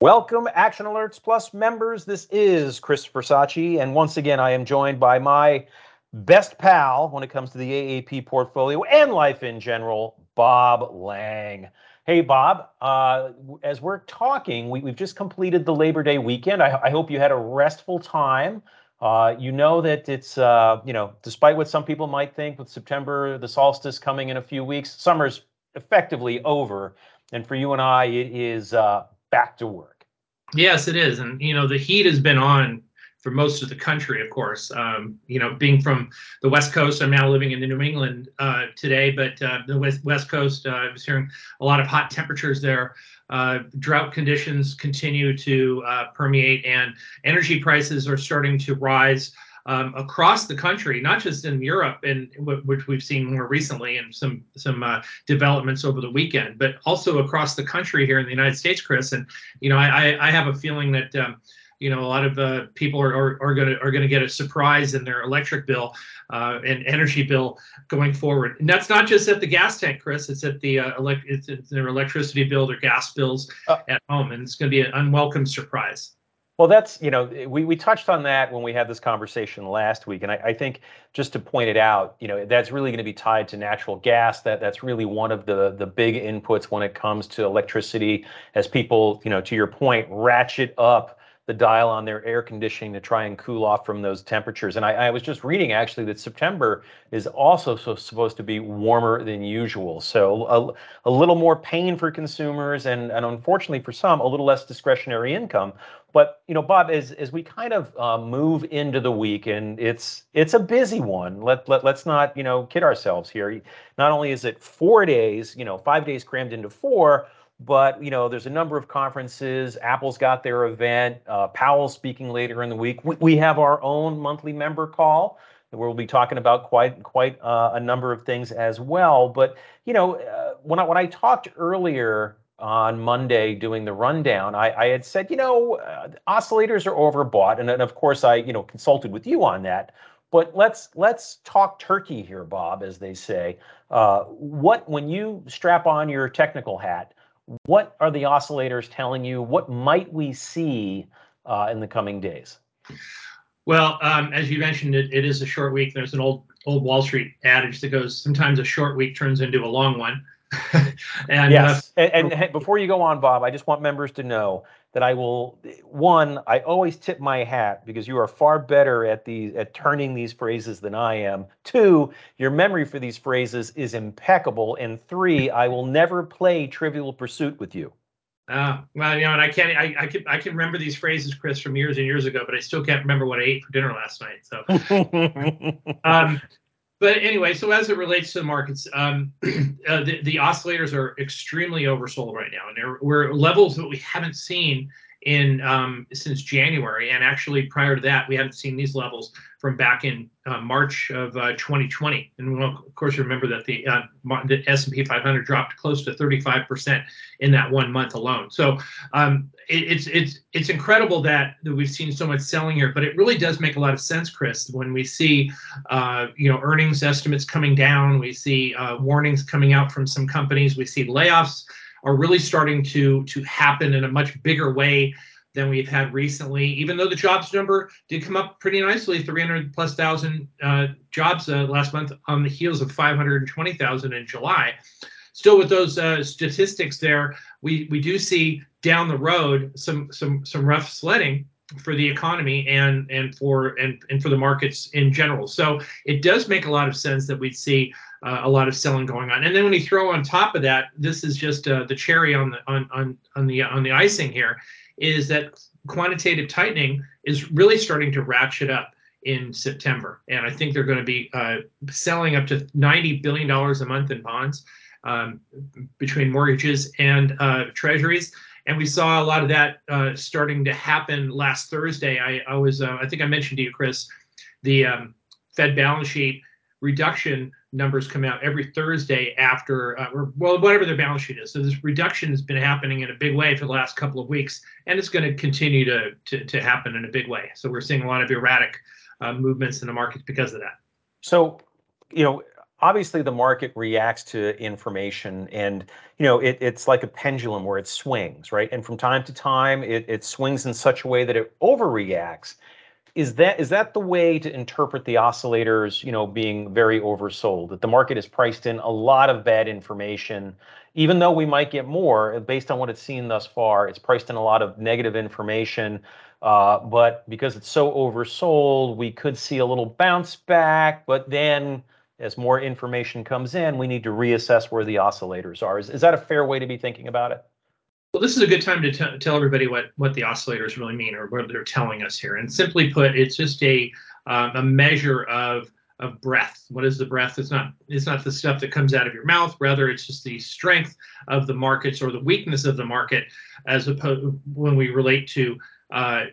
Welcome, Action Alerts Plus members. This is Chris Versace, and once again, I am joined by my best pal when it comes to the AAP portfolio and life in general, Bob Lang. Hey, Bob, uh, as we're talking, we, have just completed the Labor Day weekend. I, I, hope you had a restful time. Uh, you know that it's, uh, you know, despite what some people might think with September, the solstice coming in a few weeks, summer's effectively over. And for you and I, it is uh, back to work. Yes, it is. And, you know, the heat has been on for most of the country, of course. Um, you know, being from the West Coast, I'm now living in New England uh, today, but uh, the West, Coast, uh, I was hearing a lot of hot temperatures there. Uh, drought conditions continue to uh, permeate, and energy prices are starting to rise um, across the country, not just in Europe, and which we've seen more recently, and some some uh, developments over the weekend, but also across the country here in the United States, Chris. And you know, I I have a feeling that. Um, you know, a lot of uh, people are, are, are going to are going to get a surprise in their electric bill uh, and energy bill going forward. And that's not just at the gas tank, Chris. It's at the uh, elect it's, it's their electricity bill, their gas bills uh, at home, and it's going to be an unwelcome surprise. Well, that's, you know, eh, we, we touched on that when we had this conversation last week. And I, I think just to point it out, you know, that's really going to be tied to natural gas. That That's really one of the, the big inputs when it comes to electricity as people, you know, to your point, ratchet up the dial on their air conditioning to try and cool off from those temperatures. And I, I was just reading actually that September is also so, supposed to be warmer than usual. So a, a little more pain for consumers and, and unfortunately for some, a little less discretionary income. But you know, Bob, as as we kind of uh, move into the week, and it's it's a busy one. Let let let's not you know kid ourselves here. Not only is it four days, you know, five days crammed into four, but you know, there's a number of conferences. Apple's got their event. Uh, Powell's speaking later in the week. We, we have our own monthly member call where we'll be talking about quite quite uh, a number of things as well. But you know, uh, when I when I talked earlier on Monday doing the rundown, I, I had said, you know, uh, oscillators are overbought, and, and of course I you know consulted with you on that. But let's let's talk turkey here, Bob, as they say. Uh, what when you strap on your technical hat? What are the oscillators telling you? What might we see uh, in the coming days? Well, um, as you mentioned, it, it is a short week. There's an old old Wall Street adage that goes, sometimes a short week turns into a long one. and yes, uh, and, and, before you go on, Bob, I just want members to know that I will. One, I always tip my hat because you are far better at these at turning these phrases than I am. Two, your memory for these phrases is impeccable. And three, I will never play Trivial Pursuit with you. Uh, well, you know, and I can't, I, I can, I can remember these phrases, Chris, from years and years ago, but I still can't remember what I ate for dinner last night. So, um, but anyway, so as it relates to the markets, um, uh, the, the, oscillators are extremely oversold right now, and we're levels that we haven't seen in um, since January, and actually prior to that, we haven't seen these levels from back in uh, March of uh, 2020. And we'll, of course, remember that the, uh, the S&P 500 dropped close to 35% in that one month alone. So um, it, it's it's it's incredible that, that we've seen so much selling here, but it really does make a lot of sense, Chris, when we see uh, you know earnings estimates coming down, we see uh, warnings coming out from some companies, we see layoffs are really starting to to happen in a much bigger way than we've had recently. Even though the jobs number did come up pretty nicely, 300 plus thousand uh, jobs uh, last month on the heels of 520,000 in July. Still, with those uh, statistics there, we we do see down the road some some some rough sledding for the economy and and for and, and for the markets in general. So it does make a lot of sense that we'd see uh, a lot of selling going on. And then when you throw on top of that, this is just uh, the cherry on the on, on on the on the icing here, is that quantitative tightening is really starting to ratchet up in September, and I think they're going to be uh, selling up to 90 billion dollars a month in bonds um, between mortgages and uh, treasuries and we saw a lot of that uh, starting to happen last Thursday. I, I was, uh, I think I mentioned to you, Chris, the um, Fed balance sheet reduction numbers come out every Thursday after, uh, or well, whatever their balance sheet is. So this reduction has been happening in a big way for the last couple of weeks, and it's going to continue to, to, happen in a big way. So we're seeing a lot of erratic uh, movements in the markets because of that. So, you know, obviously the market reacts to information and you know it, it's like a pendulum where it swings right and from time to time it, it swings in such a way that it overreacts is that is that the way to interpret the oscillators you know being very oversold? That the market is priced in a lot of bad information even though we might get more based on what it's seen thus far it's priced in a lot of negative information uh, but because it's so oversold we could see a little bounce back but then as more information comes in we need to reassess where the oscillators are. Is, is that a fair way to be thinking about it well, this is a good time to t- tell everybody what, what the oscillators really mean or what they're telling us here. And simply put, it's just a uh, a measure of of breath. What is the breath? It's not it's not the stuff that comes out of your mouth. Rather, it's just the strength of the markets or the weakness of the market, as opposed when we relate to uh,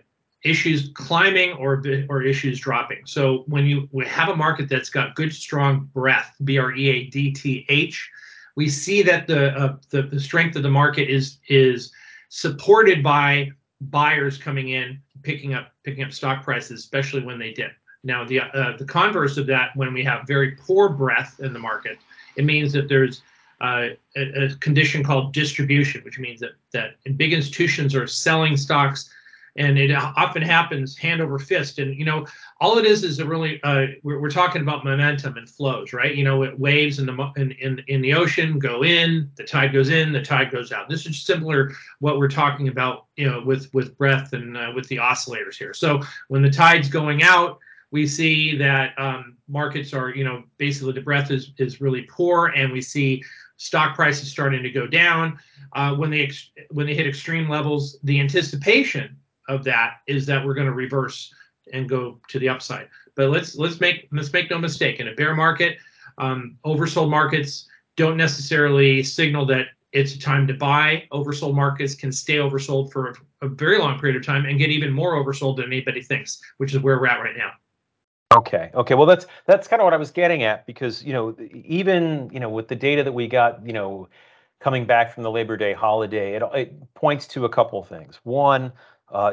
issues climbing or or issues dropping. So when you have a market that's got good strong breath, B R E A D T H we see that the, uh, the, the strength of the market is is supported by buyers coming in, picking up picking up stock prices, especially when they dip. Now, the uh, the converse of that, when we have very poor breath in the market, it means that there's uh, a, a, condition called distribution, which means that that big institutions are selling stocks and it often happens hand over fist. And you know all it is is a really uh, we're, we're talking about momentum and flows right? You know waves in the in, in in the ocean go in the tide goes in the tide goes out. This is similar what we're talking about you know with with breadth and uh, with the oscillators here. So when the tide's going out we see that um, markets are you know basically the breath is is really poor and we see stock prices starting to go down. Uh, when they ex- when they hit extreme levels the anticipation of that is that we're going to reverse and go to the upside. But let's let's make let's make no mistake. In a bear market, um, oversold markets don't necessarily signal that it's a time to buy. Oversold markets can stay oversold for a, a very long period of time and get even more oversold than anybody thinks, which is where we're at right now. Okay. Okay. Well, that's that's kind of what I was getting at because you know even you know with the data that we got you know coming back from the Labor Day holiday, it, it points to a couple of things. One,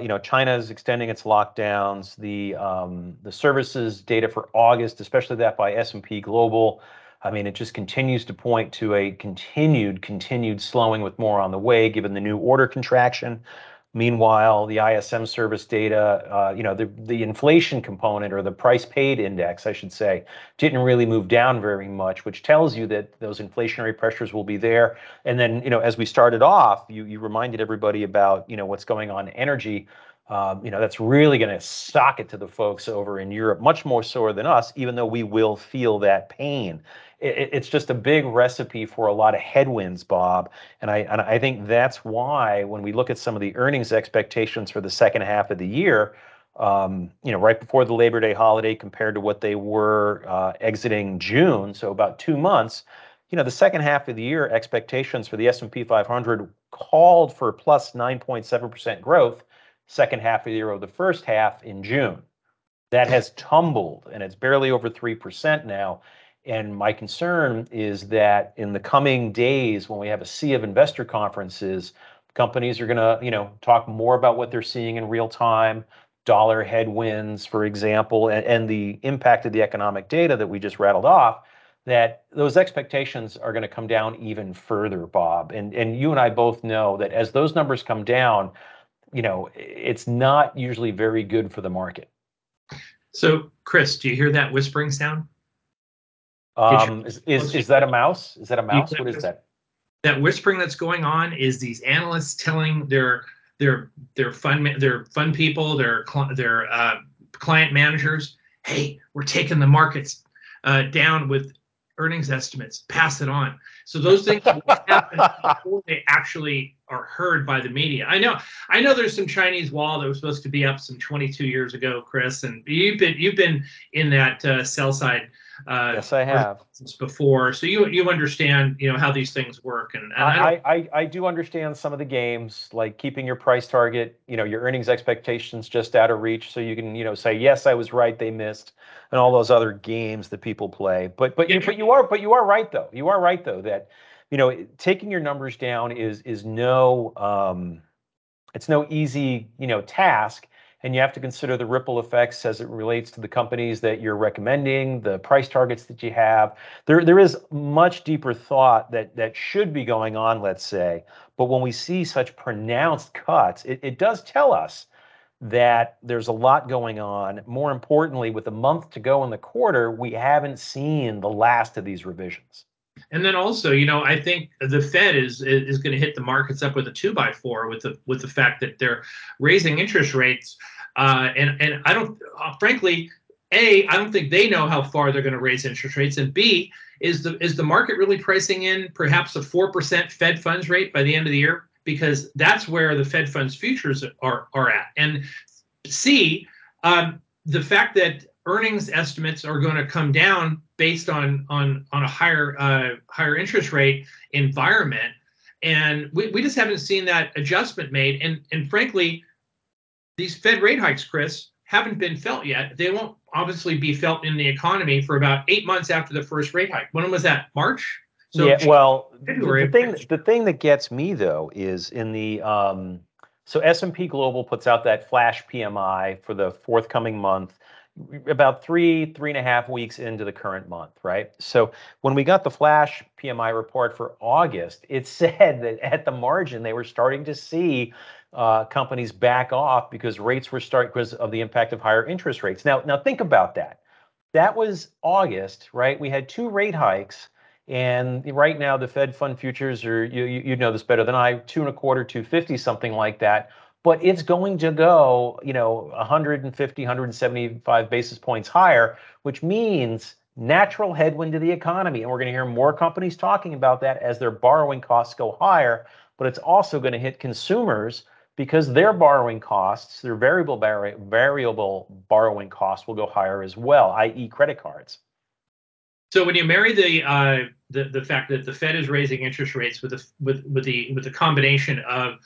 you know, China is extending its lockdowns. The um, the services data for August, especially that by S&P Global, I mean, it just continues to point to a continued continued slowing with more on the way, given the new order contraction. Meanwhile, the ISM service data, uh, you know, the, inflation component or the price paid index, I should say, didn't really move down very much, which tells you that those inflationary pressures will be there. And then, you know, as we started off, you, you reminded everybody about, you know, what's going on in energy. Um, you know, that's really going to sock it to the folks over in Europe, much more so than us, even though we will feel that pain it, it's just a big recipe for a lot of headwinds, Bob. And I and I think that's why when we look at some of the earnings expectations for the second half of the year, um, you know, right before the Labor Day holiday compared to what they were uh, exiting June, so about two months. You know, the second half of the year expectations for the S&P 500 called for plus 9.7% growth second half of the year over the first half in June. That has tumbled and it's barely over 3% now. And my concern is that in the coming days, when we have a sea of investor conferences, companies are going to, you know, talk more about what they're seeing in real time, dollar headwinds, for example, and, and the impact of the economic data that we just rattled off. That those expectations are going to come down even further, Bob. And and you and I both know that as those numbers come down, you know, it's not usually very good for the market. So, Chris, do you hear that whispering sound? Um, is, is, is that a mouse? Is that a mouse? What is that? That whispering that's going on is these analysts telling their their their fund their fund people, their their uh, client managers, hey, we're taking the markets uh, down with earnings estimates. Pass it on. So those things happen before they actually are heard by the media. I know, I know. There's some Chinese wall that was supposed to be up some 22 years ago, Chris, and you've been you've been in that uh, sell side uh, yes, I have before, so you you understand you know how these things work, and, and I, I, I, I do understand some of the games, like keeping your price target, you know, your earnings expectations just out of reach, so you can you know say yes, I was right, they missed, and all those other games that people play. But but you, but you are but you are right though. You are right though that you know taking your numbers down is is no um, it's no easy you know task and you have to consider the ripple effects as it relates to the companies that you're recommending, the price targets that you have. There, there is much deeper thought that that should be going on, let's say. But when we see such pronounced cuts, it, it does tell us that there's a lot going on. More importantly, with a month to go in the quarter, we haven't seen the last of these revisions. And then also, you know, I think the Fed is is going to hit the markets up with a two by four with the with the fact that they're raising interest rates, uh, and and I don't, uh, frankly, a I don't think they know how far they're going to raise interest rates, and b is the is the market really pricing in perhaps a four percent Fed funds rate by the end of the year? because that's where the Fed funds futures are, are at. And C, um, the fact that earnings estimates are going to come down based on on on a higher uh, higher interest rate environment, and we, we just haven't seen that adjustment made. And and frankly, these Fed rate hikes, Chris, haven't been felt yet. They won't obviously be felt in the economy for about eight months after the first rate hike. When was that? March. So yeah, well, the thing the thing that gets me though is in the um, so S&P Global puts out that flash PMI for the forthcoming month, about three three and a half weeks into the current month, right? So when we got the flash PMI report for August, it said that at the margin they were starting to see uh, companies back off because rates were starting because of the impact of higher interest rates. Now, now think about that. That was August, right? We had two rate hikes and right now, the Fed fund futures are, you, you know this better than I, two and a quarter, 250, something like that. But it's going to go, you know, 150, 175 basis points higher, which means natural headwind to the economy. And we're going to hear more companies talking about that as their borrowing costs go higher. But it's also going to hit consumers because their borrowing costs, their variable bar- variable borrowing costs will go higher as well, i.e., credit cards. So when you marry the uh, the the fact that the Fed is raising interest rates with the with with the with the combination of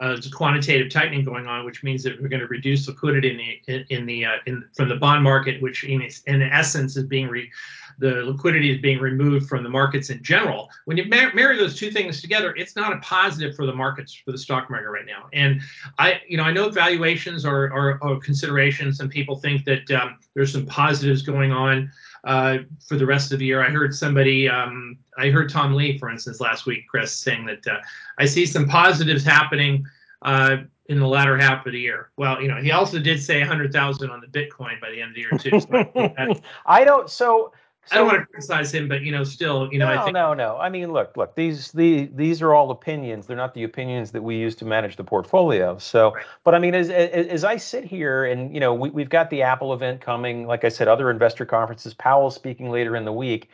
uh, quantitative tightening going on, which means that we're going to reduce liquidity in the in, the uh, in from the bond market, which in in essence is being re, the liquidity is being removed from the markets in general. When you mar- marry those two things together, it's not a positive for the markets for the stock market right now. And I you know I know valuations are are, are considerations. Some people think that um, there's some positives going on uh, for the rest of the year. I heard somebody, um, I heard Tom Lee, for instance, last week, Chris, saying that uh, I see some positives happening uh, in the latter half of the year. Well, you know, he also did say 100,000 on the Bitcoin by the end of the year too. So I don't. So so, I don't want to criticize him, but you know, still, you know, no, I think no, no. I mean, look, look. These, the, these are all opinions. They're not the opinions that we use to manage the portfolio. So, right. but I mean, as, as, as I sit here, and you know, we, we've got the Apple event coming. Like I said, other investor conferences. Powell speaking later in the week.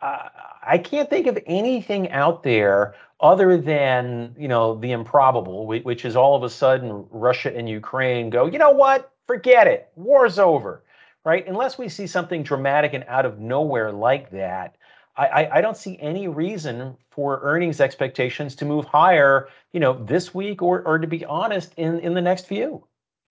Uh, I can't think of anything out there other than you know the improbable, which is all of a sudden Russia and Ukraine go. You know what? Forget it. War's over right? Unless we see something dramatic and out of nowhere like that, I, I, don't see any reason for earnings expectations to move higher, you know, this week or, or to be honest, in, in the next few.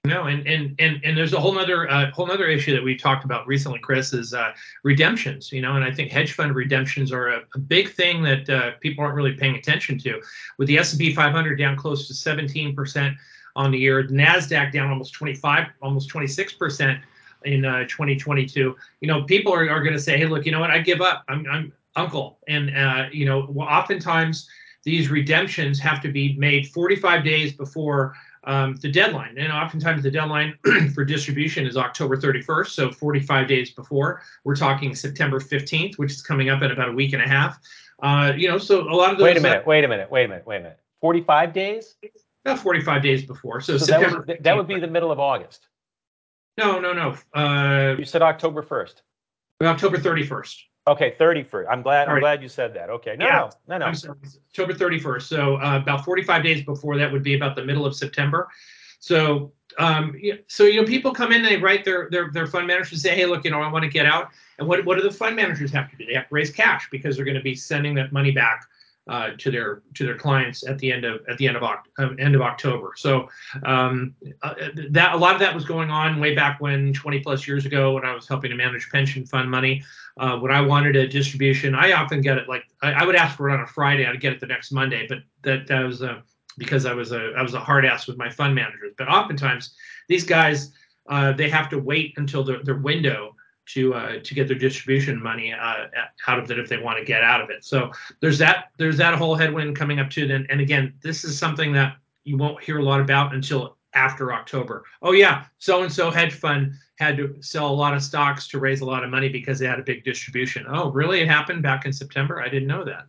No, and and and and there's a whole other uh, whole other issue that we talked about recently, Chris, is uh, redemptions. You know, and I think hedge fund redemptions are a, a big thing that uh, people aren't really paying attention to. With the S&P 500 down close to 17 percent on the year, Nasdaq down almost 25, almost 26 percent in uh, 2022, you know, people are, are going to say, hey, look, you know what? I give up. I'm, I'm uncle. And, uh, you know, oftentimes these redemptions have to be made 45 days before um, the deadline. And oftentimes the deadline for distribution is October 31st, so 45 days before. We're talking September 15th, which is coming up in about a week and a half. Uh, you know, so a lot of those. Wait a minute. Uh, wait a minute. Wait a minute. Wait a minute. 45 days. About 45 days before. So, so that, would, that would be the middle of August. No, no, no. Uh, you said October first. October thirty first. Okay, thirty first. I'm glad. I'm glad you said that. Okay. No, yeah. no, no, no. October thirty first. So uh, about forty five days before that would be about the middle of September. So um, so you know, people come in, they write their their their fund managers say, hey, look, you know, I want to get out. And what what do the fund managers have to do? They have to raise cash because they're going to be sending that money back uh, to their to their clients at the end of at the end of uh, end of October. So um, uh, that a lot of that was going on way back when 20 plus years ago when I was helping to manage pension fund money. Uh, when I wanted a distribution, I often get it like I, I, would ask for it on a Friday, I'd get it the next Monday, but that, that was a because I was a I was a hard ass with my fund managers. But oftentimes these guys uh, they have to wait until their window to uh, to get their distribution money uh, out of it if they want to get out of it. So there's that there's that whole headwind coming up too. Then and again, this is something that you won't hear a lot about until after October. Oh yeah, so and so hedge fund had to sell a lot of stocks to raise a lot of money because they had a big distribution. Oh, really? It happened back in September? I didn't know that.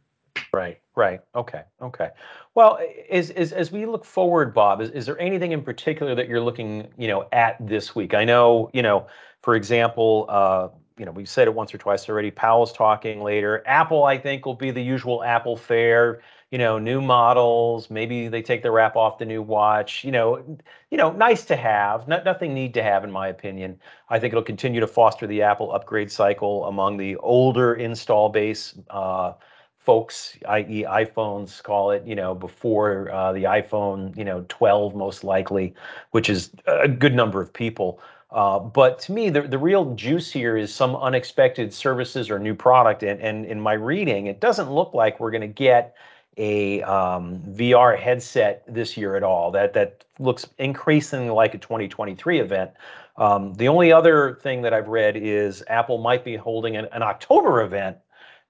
Right, right. Okay, okay. Well, is, is as we look forward, Bob, is, is there anything in particular that you're looking, you know, at this week? I know, you know, for example, uh, you know, we've said it once or twice already. Powell's talking later. Apple, I think, will be the usual Apple fare. You know, new models. Maybe they take the wrap off the new watch. You know, you know, nice to have. Not, nothing need to have, in my opinion. I think it'll continue to foster the Apple upgrade cycle among the older install base. Uh, folks, i.e., iPhones, call it, you know, before uh, the iPhone, you know, 12 most likely, which is a good number of people. Uh, but to me, the, the real juice here is some unexpected services or new product. And, and in my reading, it doesn't look like we're going to get a um, VR headset this year at all. That that looks increasingly like a 2023 event. Um, the only other thing that I've read is Apple might be holding an, an October event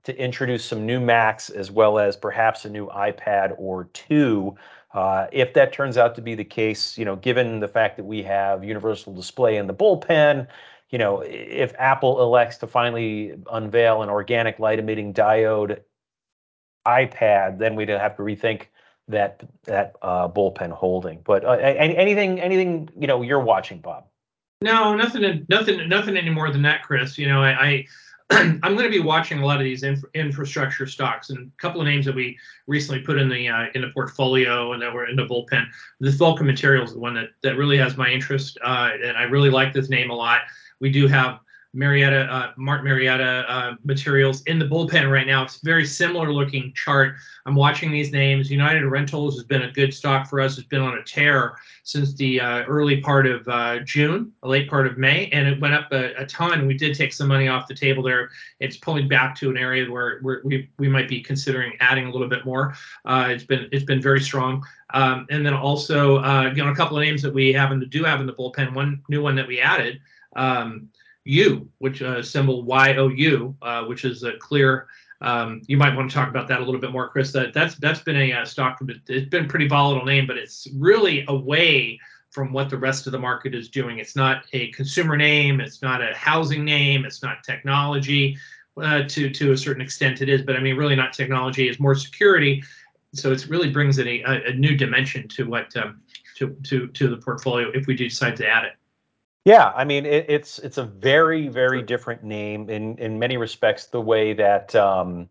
to introduce some new Macs as well as perhaps a new iPad or two. Uh, if that turns out to be the case, you know, given the fact that we have Universal Display in the bullpen, you know, if Apple elects to finally unveil an organic light emitting diode iPad, then we'd have to rethink that that uh, bullpen holding. But uh, anything anything you know you're watching, Bob? No, nothing nothing nothing any more than that, Chris. You know, I I'm going to be watching a lot of these inf- infrastructure stocks, and a couple of names that we recently put in the uh, in the portfolio and that were in the bullpen. The Vulcan Materials is the one that that really has my interest, uh, and I really like this name a lot. We do have Marietta, uh, Martin Marietta uh, materials in the bullpen right now. It's very similar looking chart. I'm watching these names. United Rentals has been a good stock for us. It's been on a tear since the uh, early part of uh, June, the late part of May, and it went up a, a, ton. We did take some money off the table there. It's pulling back to an area where, where we, we might be considering adding a little bit more. Uh, it's been it's been very strong. Um, and then also, uh, you know, a couple of names that we have and do have in the bullpen. One new one that we added. Um, U, which uh, symbol YOU, uh, which is a clear. Um, you might want to talk about that a little bit more, Chris. That that's that's been a uh, stock. It's been a pretty volatile name, but it's really away from what the rest of the market is doing. It's not a consumer name. It's not a housing name. It's not technology. Uh, to to a certain extent, it is, but I mean, really not technology. It's more security. So it really brings in a, a, new dimension to what um, to to to the portfolio if we do decide to add it. Yeah, I mean it, it's it's a very very different name in in many respects. The way that um,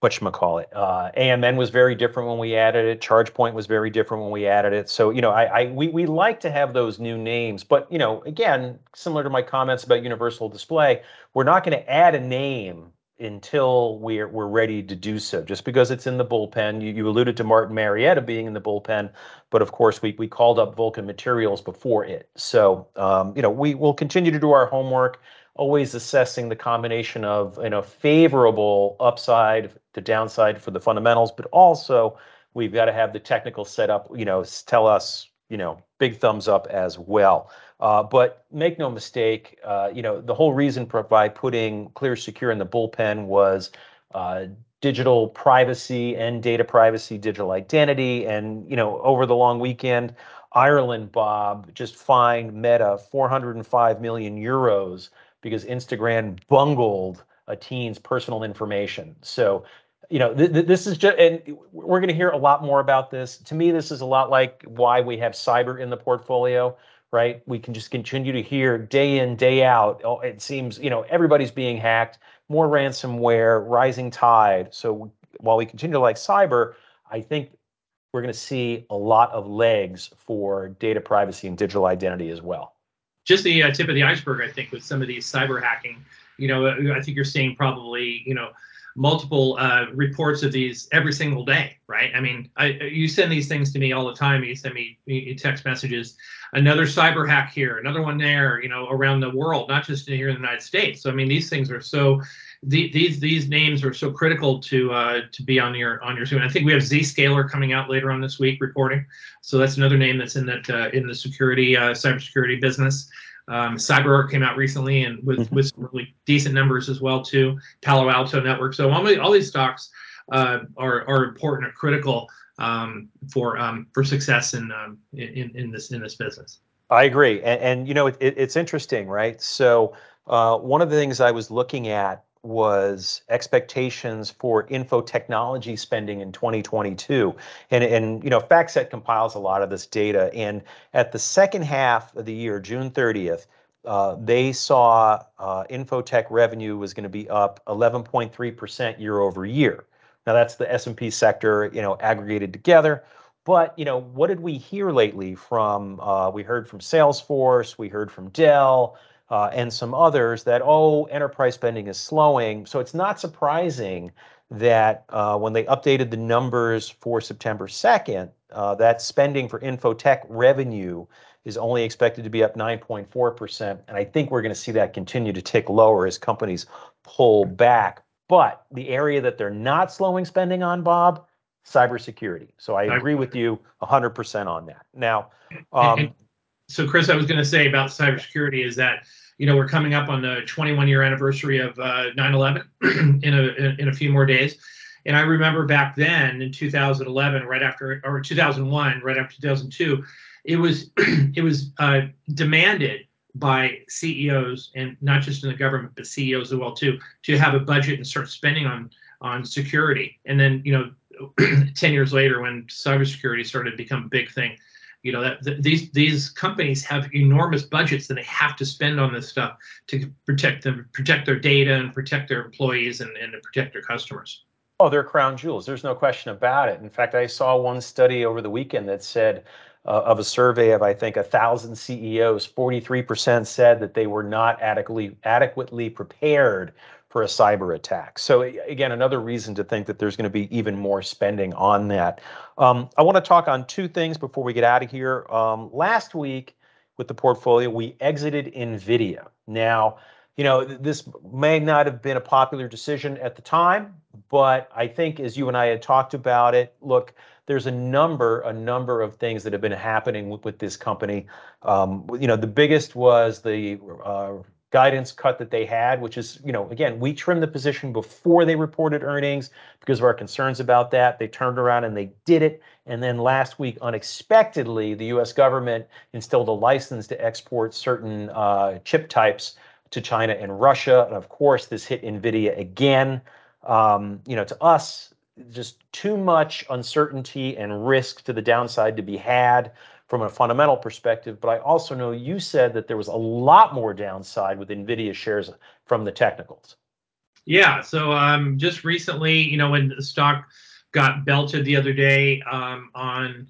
what you call it, uh, AMN was very different when we added it. ChargePoint was very different when we added it. So you know, I, I we we like to have those new names, but you know, again, similar to my comments about Universal Display, we're not going to add a name until we're we're ready to do so. Just because it's in the bullpen, you, you alluded to Martin Marietta being in the bullpen, but of course we we called up Vulcan Materials before it. So um, you know we will continue to do our homework, always assessing the combination of you know favorable upside to downside for the fundamentals, but also we've got to have the technical setup. You know, tell us you know big thumbs up as well. Uh, but make no mistake, uh, you know, the whole reason by putting Clear Secure in the bullpen was uh, digital privacy and data privacy, digital identity. And, you know, over the long weekend, Ireland, Bob, just fined Meta 405 million euros because Instagram bungled a teen's personal information. So, you know, th- th- this is just, and we're going to hear a lot more about this. To me, this is a lot like why we have cyber in the portfolio right? We can just continue to hear day in, day out. Oh, it seems, you know, everybody's being hacked, more ransomware, rising tide. So while we continue to like cyber, I think we're going to see a lot of legs for data privacy and digital identity as well. Just the uh, tip of the iceberg, I think, with some of these cyber hacking. You know, I think you're seeing probably, you know, multiple uh, reports of these every single day, right? I mean, I, you send these things to me all the time. You send me text messages, another cyber hack here, another one there, you know, around the world, not just here in the United States. So, I mean, these things are so the, these these names are so critical to uh, to be on your on your Zoom. I think we have Zscaler coming out later on this week reporting, so that's another name that's in that uh, in the security uh, cybersecurity business. Um, CyberArk came out recently and with mm-hmm. with some really decent numbers as well too. Palo Alto Network. So all, all these stocks uh, are are important or critical um, for um, for success in, um, in in this in this business. I agree, and, and you know it, it, it's interesting, right? So uh, one of the things I was looking at was expectations for info technology spending in 2022 and and you know FactSet compiles a lot of this data. And at the second half of the year June 30th uh, they saw uh, infotech revenue was going to be up 11.3% year over year. Now that's the S&P sector you know aggregated together. But you know what did we hear lately from uh, we heard from Salesforce we heard from Dell and some others that, oh, enterprise spending is slowing. So it's not surprising that uh, when they updated the numbers for September 2nd, uh, that spending for infotech revenue is only expected to be up 9.4%. And I think we're going to see that continue to tick lower as companies pull back. But the area that they're not slowing spending on, Bob, cybersecurity. So I agree with you 100% on that. Now, um, so Chris, I was going to say about cybersecurity is that you know we're coming up on the 21 year anniversary of uh, 9/11 in a in a few more days, and I remember back then in 2011, right after or 2001, right after 2002, it was it was uh, demanded by CEOs and not just in the government but CEOs as well too to have a budget and start spending on on security. And then you know, 10 years later when cybersecurity started to become a big thing you know that th- these these companies have enormous budgets that they have to spend on this stuff to protect them protect their data and protect their employees and, and to protect their customers. Oh they're crown jewels. There's no question about it. In fact i saw one study over the weekend that said uh, of a survey of i think a thousand ceos 43% said that they were not adequately adequately prepared for a cyber attack. So again, another reason to think that there's going to be even more spending on that. Um, I want to talk on two things before we get out of here. Um, last week with the portfolio, we exited NVIDIA. Now, you know, this may not have been a popular decision at the time, but I think as you and I had talked about it, look, there's a number, a number of things that have been happening with, with this company. Um, you know, the biggest was the uh, guidance cut that they had, which is, you know, again, we trimmed the position before they reported earnings because of our concerns about that. They turned around and they did it. And then last week, unexpectedly, the US government instilled a license to export certain uh, chip types to China and Russia. And of course, this hit NVIDIA again. Um, you know, to us, just too much uncertainty and risk to the downside to be had from a fundamental perspective, but I also know you said that there was a lot more downside with NVIDIA shares from the technicals. Yeah. So um, just recently, you know, when the stock got belted the other day um, on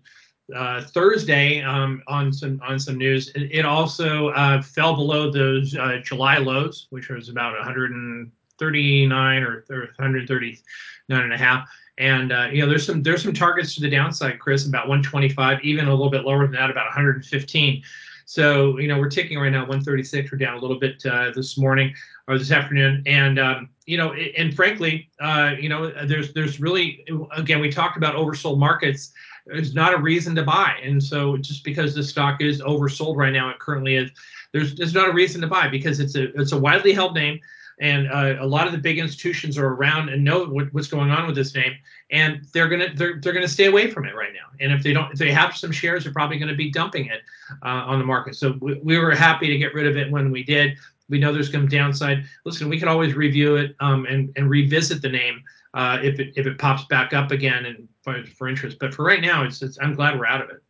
uh, Thursday um, on some on some news, it, it also uh, fell below those uh, July lows, which was about 139 or, or 139 and a half. And uh, you know, there's some there's some targets to the downside, Chris, about 125, even a little bit lower than that, about 115. So you know, we're ticking right now 136. We're down a little bit uh, this morning or this afternoon, and um, you know, and frankly, uh, you know, there's there's really again we talked about oversold markets. There's not a reason to buy, and so just because the stock is oversold right now, it currently is. There's there's not a reason to buy because it's a it's a widely held name and uh, a lot of the big institutions are around and know what, what's going on with this name and they're gonna they're, they're gonna stay away from it right now. And if they don't if they have some shares they're probably going to be dumping it uh, on the market. So we, we, were happy to get rid of it when we did. We know there's some downside. Listen we can always review it um, and, and revisit the name uh, if it if it pops back up again and for, for interest. But for right now it's, it's i'm glad we're out of it.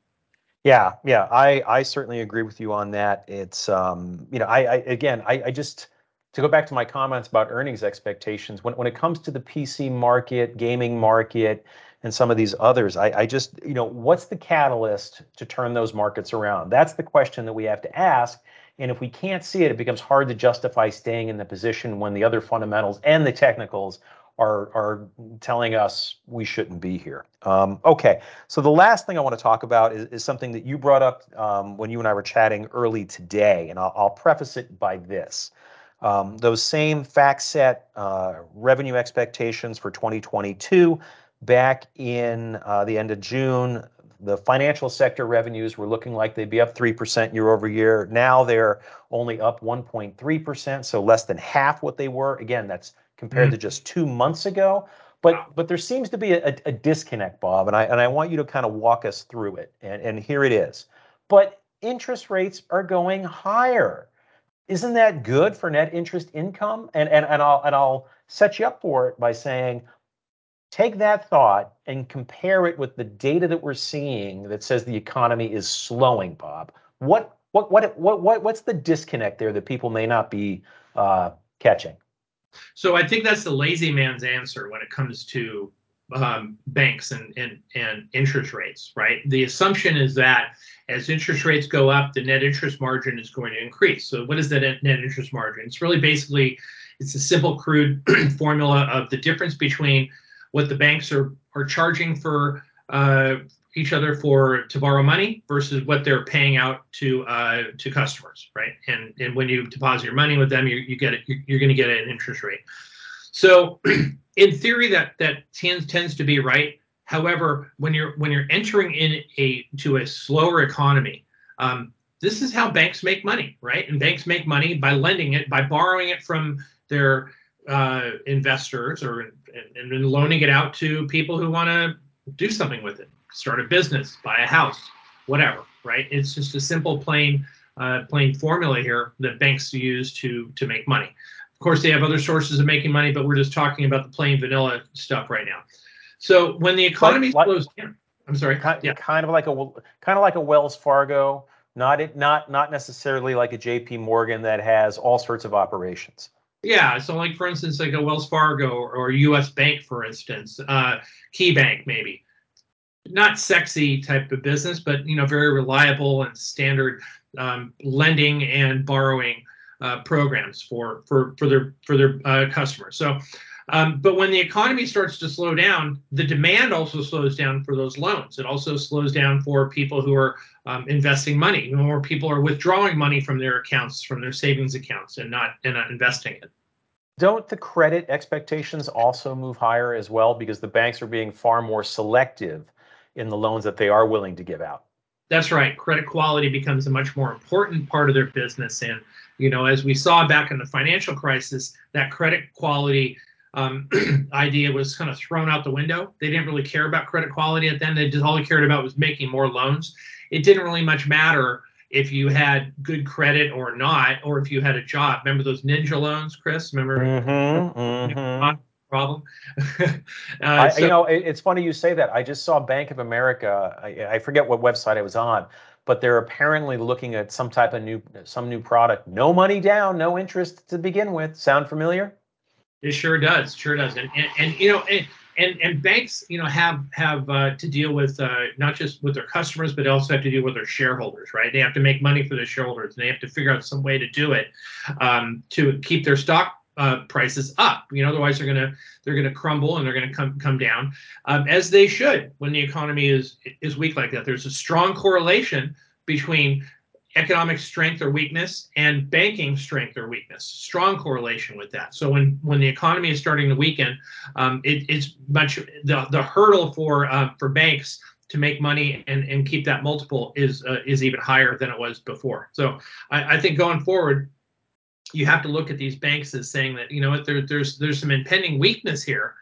Yeah yeah i i certainly agree with you on that. It's um you know i, I again I, I just to go back to my comments about earnings expectations, when, when it comes to the PC market, gaming market, and some of these others, I, I just, you know, what's the catalyst to turn those markets around? That's the question that we have to ask. And if we can't see it, it becomes hard to justify staying in the position when the other fundamentals and the technicals are, are telling us we shouldn't be here. Um, okay, so the last thing I want to talk about is, is something that you brought up um, when you and I were chatting early today, and I'll, I'll preface it by this. Um, those same FactSet uh, revenue expectations for 2022 back in uh, the end of June, the financial sector revenues were looking like they'd be up 3% year over year. Now they're only up 1.3%, so less than half what they were. Again, that's compared mm. to just two months ago. But but there seems to be a, a, disconnect, Bob, and I and I want you to kind of walk us through it. And, and here it is. But interest rates are going higher. Isn't that good for net interest income? And and, and I'll and I'll set you up for it by saying take that thought and compare it with the data that we're seeing that says the economy is slowing, Bob. What what what what, what what's the disconnect there that people may not be uh, catching? So I think that's the lazy man's answer when it comes to um, banks and, and and interest rates, right? The assumption is that as interest rates go up, the net interest margin is going to increase. So what is the net, interest margin? It's really basically it's a simple, crude formula of the difference between what the banks are are charging for uh, each other for to borrow money versus what they're paying out to uh, to customers, right? And and when you deposit your money with them, you you get it. You're going to get an interest rate. So, in theory, that that tends tends to be right. However, when you're when you're entering in a to a slower economy, um, this is how banks make money, right? And banks make money by lending it, by borrowing it from their uh, investors or and, and loaning it out to people who want to do something with it, start a business, buy a house, whatever, right? It's just a simple, plain, uh, plain formula here that banks use to to make money. Of course, they have other sources of making money, but we're just talking about the plain vanilla stuff right now. So when the economy like, slows down, I'm sorry, kind, yeah. kind of like a kind of like a Wells Fargo, not it, not not necessarily like a J.P. Morgan that has all sorts of operations. Yeah, so like for instance, like a Wells Fargo or, U.S. Bank, for instance, uh, KeyBank maybe, not sexy type of business, but you know very reliable and standard um, lending and borrowing uh, programs for for for their for their uh, customers. So um, but when the economy starts to slow down, the demand also slows down for those loans. It also slows down for people who are um, investing money. More people are withdrawing money from their accounts, from their savings accounts, and not and not investing it. Don't the credit expectations also move higher as well because the banks are being far more selective in the loans that they are willing to give out? That's right. Credit quality becomes a much more important part of their business. And, you know, as we saw back in the financial crisis, that credit quality um, idea was kind of thrown out the window. They didn't really care about credit quality at then. They just all they cared about was making more loans. It didn't really much matter if you had good credit or not, or if you had a job. Remember those ninja loans, Chris? Remember? Mm-hmm, mm-hmm. Problem. uh, I, so, you know, it, it's funny you say that. I just saw Bank of America. I, I forget what website I was on, but they're apparently looking at some type of new, some new product. No money down, no interest to begin with. Sound familiar? It sure does, sure does, and and, and you know, and, and and banks, you know, have have uh, to deal with uh, not just with their customers, but also have to deal with their shareholders, right? They have to make money for their shareholders, and they have to figure out some way to do it um, to keep their stock uh, prices up. You know, otherwise they're gonna they're gonna crumble and they're gonna come come down, um, as they should when the economy is is weak like that. There's a strong correlation between economic strength or weakness and banking strength or weakness strong correlation with that so when when the economy is starting to weaken um, it, it's much the, the hurdle for uh, for banks to make money and, and keep that multiple is uh, is even higher than it was before so I, I think going forward you have to look at these banks as saying that you know what there, there's there's some impending weakness here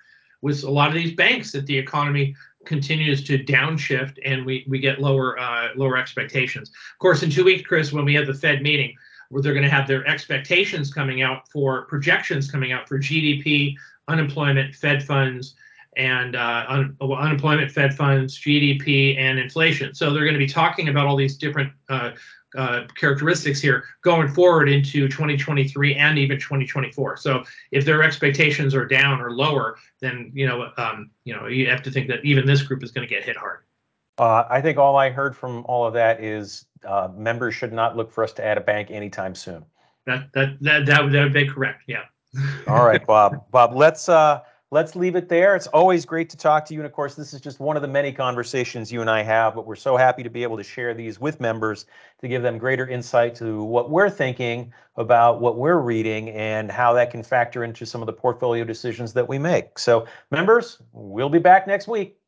with a lot of these banks that the economy continues to downshift and we, we get lower uh, lower expectations. Of course, in two weeks, Chris, when we have the Fed meeting, where they're going to have their expectations coming out for projections coming out for GDP, unemployment, Fed funds, and uh, un- unemployment, Fed funds, GDP, and inflation. So they're going to be talking about all these different uh, uh, characteristics here going forward into 2023 and even 2024. So if their expectations are down or lower, then you know um, you know you have to think that even this group is going to get hit hard. Uh, I think all I heard from all of that is uh, members should not look for us to add a bank anytime soon. That that that that, that would be correct. Yeah. all right, Bob. Bob, let's uh, let's leave it there. It's always great to talk to you. And of course, this is just one of the many conversations you and I have, but we're so happy to be able to share these with members to give them greater insight to what we're thinking about what we're reading and how that can factor into some of the portfolio decisions that we make. So, members, we'll be back next week.